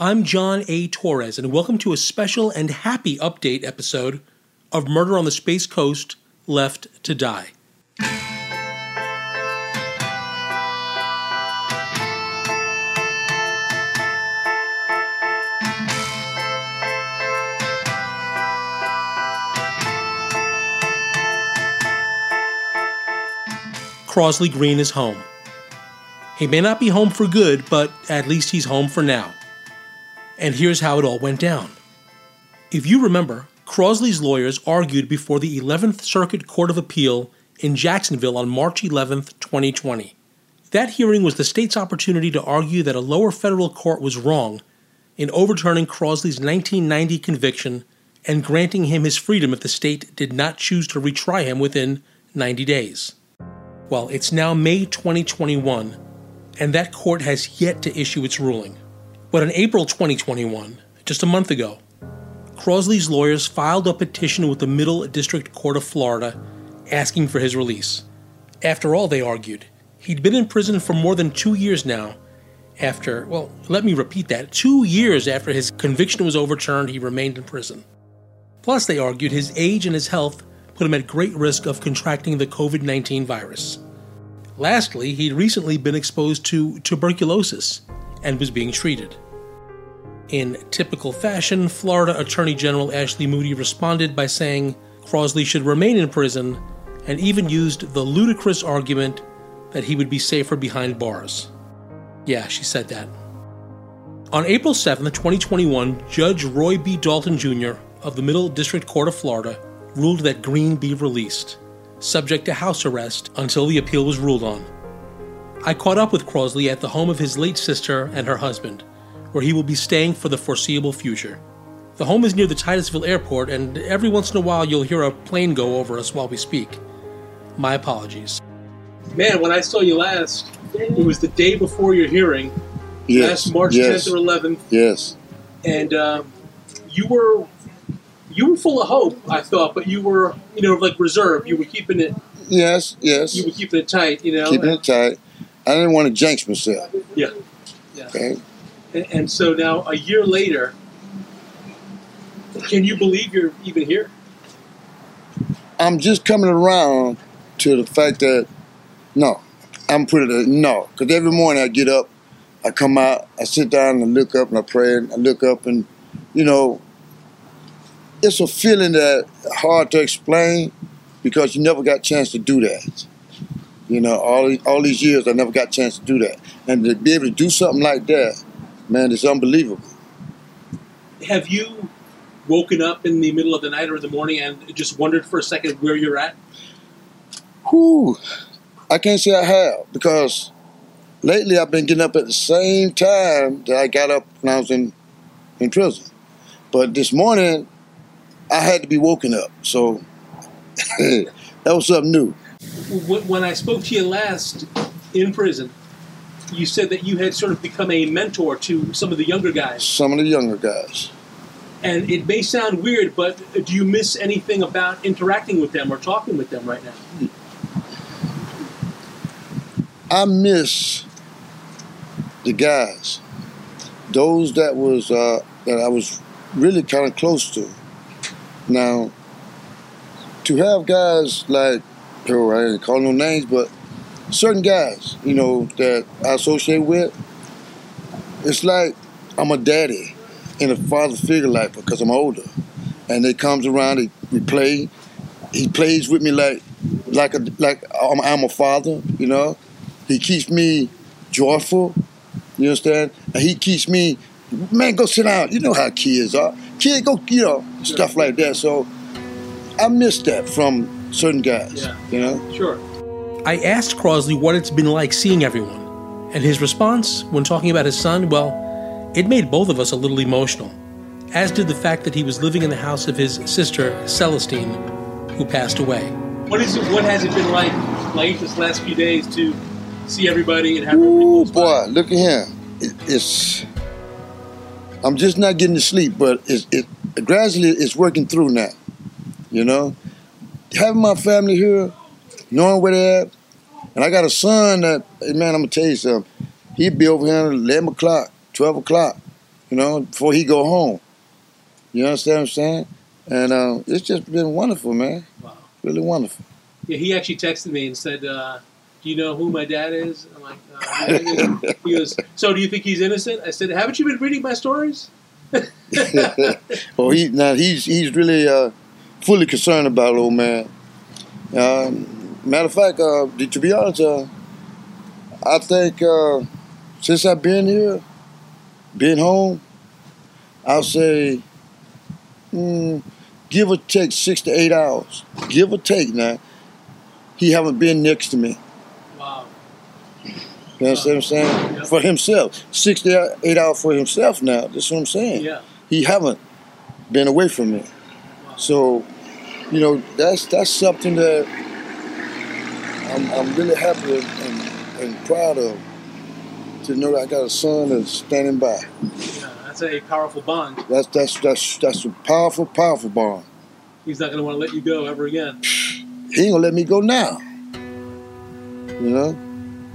I'm John A. Torres, and welcome to a special and happy update episode of Murder on the Space Coast Left to Die. Crosley Green is home. He may not be home for good, but at least he's home for now. And here's how it all went down. If you remember, Crosley's lawyers argued before the 11th Circuit Court of Appeal in Jacksonville on March 11, 2020. That hearing was the state's opportunity to argue that a lower federal court was wrong in overturning Crosley's 1990 conviction and granting him his freedom if the state did not choose to retry him within 90 days. Well, it's now May 2021, and that court has yet to issue its ruling. But in April 2021, just a month ago, Crosley's lawyers filed a petition with the Middle District Court of Florida asking for his release. After all, they argued, he'd been in prison for more than two years now. After, well, let me repeat that two years after his conviction was overturned, he remained in prison. Plus, they argued his age and his health put him at great risk of contracting the COVID 19 virus. Lastly, he'd recently been exposed to tuberculosis and was being treated. In typical fashion, Florida Attorney General Ashley Moody responded by saying Crosley should remain in prison and even used the ludicrous argument that he would be safer behind bars. Yeah, she said that. On April 7, 2021, Judge Roy B. Dalton Jr. of the Middle District Court of Florida ruled that Green be released, subject to house arrest until the appeal was ruled on. I caught up with Crosley at the home of his late sister and her husband, where he will be staying for the foreseeable future. The home is near the Titusville airport, and every once in a while you'll hear a plane go over us while we speak. My apologies. Man, when I saw you last, it was the day before your hearing, Yes. last March yes, 10th or 11th, Yes. and um, you were you were full of hope, I thought, but you were you know like reserved. You were keeping it Yes. Yes. you were keeping it tight, you know. Keeping it tight. I didn't want to jinx myself. Yeah. Yeah. Okay. And, and so now, a year later, can you believe you're even here? I'm just coming around to the fact that no, I'm pretty it no, because every morning I get up, I come out, I sit down and I look up and I pray and I look up and you know, it's a feeling that hard to explain because you never got a chance to do that. You know, all all these years I never got a chance to do that, and to be able to do something like that, man, it's unbelievable. Have you woken up in the middle of the night or in the morning and just wondered for a second where you're at? Whew. I can't say I have because lately I've been getting up at the same time that I got up when I was in, in prison. But this morning, I had to be woken up. So that was something new. Wh- When I spoke to you last in prison, you said that you had sort of become a mentor to some of the younger guys. Some of the younger guys. And it may sound weird, but do you miss anything about interacting with them or talking with them right now? I miss the guys, those that was uh, that I was really kind of close to. Now, to have guys like, oh, I ain't call no names, but certain guys, you know, that I associate with, it's like I'm a daddy in a father figure like because I'm older, and it comes around, he, we play, he plays with me like like a like I'm, I'm a father, you know. He keeps me joyful. You understand? And he keeps me, man, go sit down. You know how kids are. Kid, go, you know, stuff like that. So I miss that from certain guys. Yeah. You know? Sure. I asked Crosley what it's been like seeing everyone, and his response when talking about his son, well, It made both of us a little emotional, as did the fact that he was living in the house of his sister, Celestine, who passed away. What is it, what has it been like, like this last few days to see everybody and have everybody Ooh, close by? boy, look at him. It, it's. I'm just not getting to sleep, but it's, it gradually it's working through now. You know, having my family here, knowing where they're at, and I got a son that, hey, man, I'm gonna tell you something. He'd be over here at 11 o'clock, 12 o'clock, you know, before he go home. You understand what I'm saying? And uh, it's just been wonderful, man. Wow. Really wonderful. Yeah, he actually texted me and said, uh, "Do you know who my dad is?" I'm like, uh, yeah. he goes, "So do you think he's innocent?" I said, "Haven't you been reading my stories?" oh, he now he's he's really uh, fully concerned about old man. Um, matter of fact, uh, to be honest, uh, I think uh, since I've been here, been home, I'll say, mm, give or take six to eight hours. Give or take now. He haven't been next to me. Wow. You understand what I'm saying? Yeah. For himself, six to eight hours for himself now. That's what I'm saying. Yeah. he haven't been away from me. So, you know, that's that's something that I'm, I'm really happy and, and, proud of to know that I got a son that's standing by. Yeah, that's a powerful bond. That's that's that's that's a powerful, powerful bond. He's not going to want to let you go ever again. He ain't gonna let me go now. You know,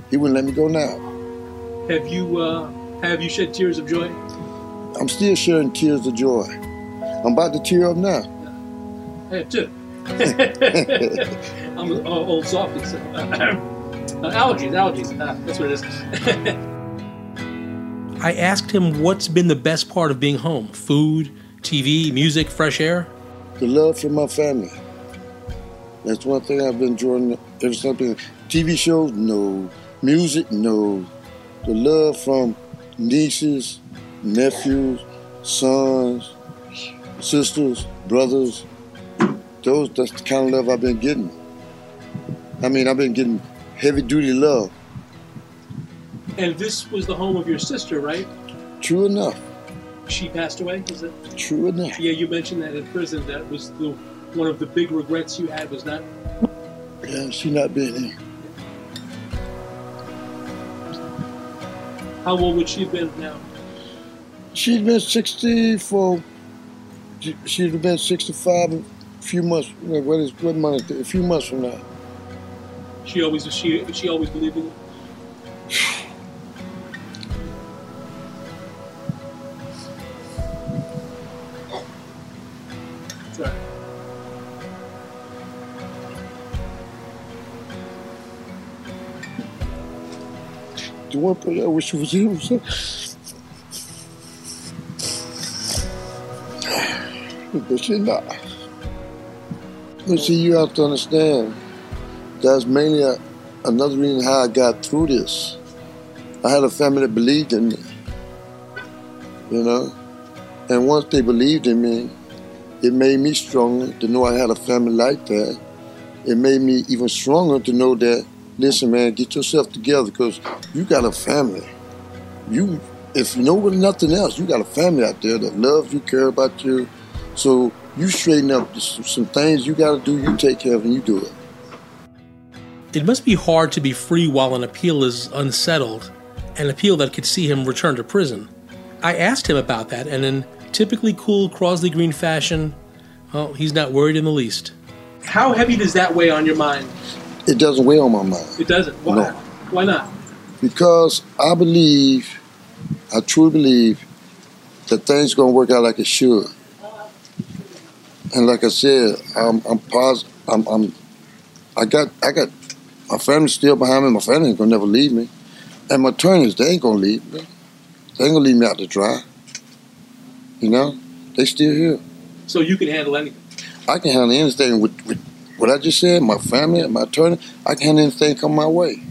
he wouldn't let me go now. Have you uh, have you shed tears of joy? I'm still sharing tears of joy. I'm about to tear up now. I have too. I'm an old softy. So. Uh, allergies, allergies. Uh, that's what it is. I asked him what's been the best part of being home food, TV, music, fresh air. The love for my family. That's one thing I've been enjoying ever since I've been. TV shows, no. Music, no. The love from nieces, nephews, sons, sisters, brothers. Those that's the kind of love I've been getting. I mean, I've been getting heavy duty love. And this was the home of your sister, right? True enough. She passed away. Is it? True enough. Yeah, you mentioned that in prison. That was the one of the big regrets you had was not. Yeah, she not being here. How old would she have been now? She'd been 64. she- She'd have been 65 a few months. What is what month? A few months from now. She always she she always believed in. you? It's all right. The one person I wish she was here. But she not. But see, you have to understand, that's mainly a, another reason how I got through this. I had a family that believed in me, you know? And once they believed in me, it made me stronger to know I had a family like that. It made me even stronger to know that, listen, man, get yourself together because you got a family. You, if you know nothing else, you got a family out there that loves you, care about you. So you straighten up some things you got to do. You take care of and you do it. It must be hard to be free while an appeal is unsettled, an appeal that could see him return to prison. I asked him about that, and in typically cool Crosley Green fashion, well, he's not worried in the least. How heavy does that weigh on your mind? It doesn't weigh on my mind It doesn't. Why? No. Why not? because I believe, I truly believe that things gonna work out like it should. And like I said, I'm, I'm positive. I'm, I'm, I got, I got my family still behind me. My family ain't gonna never leave me, and my attorneys they ain't gonna leave me. They ain't gonna leave me out to dry. You know, they still here. So you can handle anything. I can handle anything with, with what I just said. My family, and my attorney, I can handle anything come my way.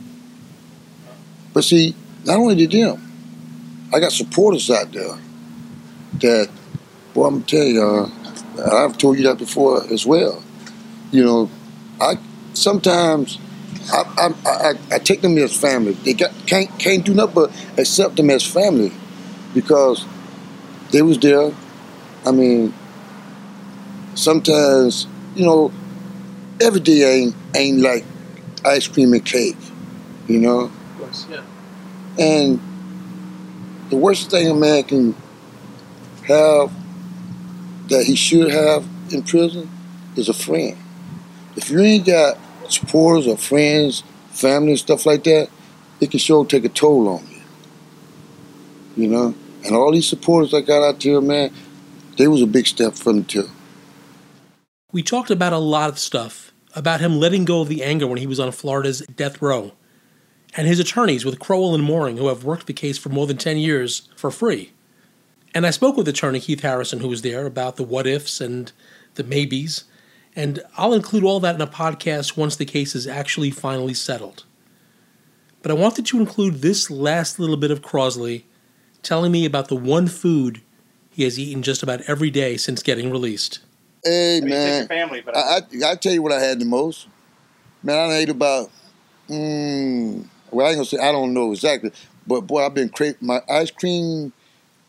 But see, not only did them, I got supporters out there that, boy, I'm gonna tell you, uh, I've told you that before as well. You know, I sometimes I, I, I, I take them as family. They got can't can't do nothing but accept them as family. because they was there. I mean, sometimes you know, every day ain't ain't like ice cream and cake, you know. Of course, yeah. And the worst thing a man can have that he should have in prison is a friend. If you ain't got supporters or friends, family, stuff like that, it can sure take a toll on you. You know? And all these supporters I got out there, man, they was a big step for me too. We talked about a lot of stuff about him letting go of the anger when he was on Florida's death row, and his attorneys with Crowell and Moring, who have worked the case for more than 10 years for free. And I spoke with attorney Keith Harrison, who was there, about the what ifs and the maybes, and I'll include all that in a podcast once the case is actually finally settled. But I wanted to include this last little bit of Crosley telling me about the one food he has eaten just about every day since getting released. Hey I mean, man, family, but I, I I tell you what I had the most. Man, I ate about. Mm, well, I ain't gonna say I don't know exactly, but boy, I've been cra my ice cream,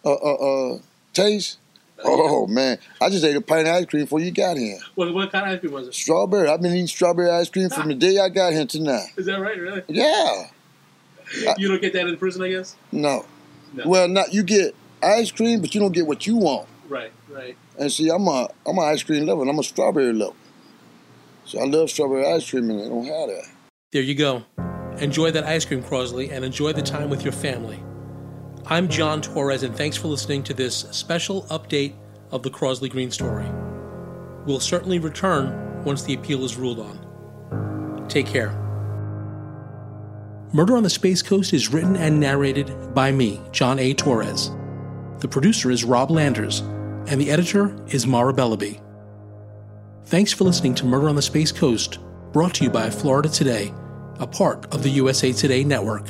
uh, uh, uh, taste. Oh man, I just ate a pint of ice cream before you got here. What, what kind of ice cream was it? Strawberry. I've been eating strawberry ice cream from the day I got here to now. Is that right? Really? Yeah. You don't get that in prison, I guess. No. No. Well, not you get ice cream, but you don't get what you want. Right, right. And see, I'm a I'm an ice cream lover, and I'm a strawberry lover. So I love strawberry ice cream, and they don't have that. There you go. Enjoy that ice cream, Crosley, and enjoy the time with your family. I'm John Torres, and thanks for listening to this special update of the Crosley Green story. We'll certainly return once the appeal is ruled on. Take care. Murder on the Space Coast is written and narrated by me, John A. Torres. The producer is Rob Landers, and the editor is Mara Bellaby. Thanks for listening to Murder on the Space Coast, brought to you by Florida Today, a part of the USA Today network.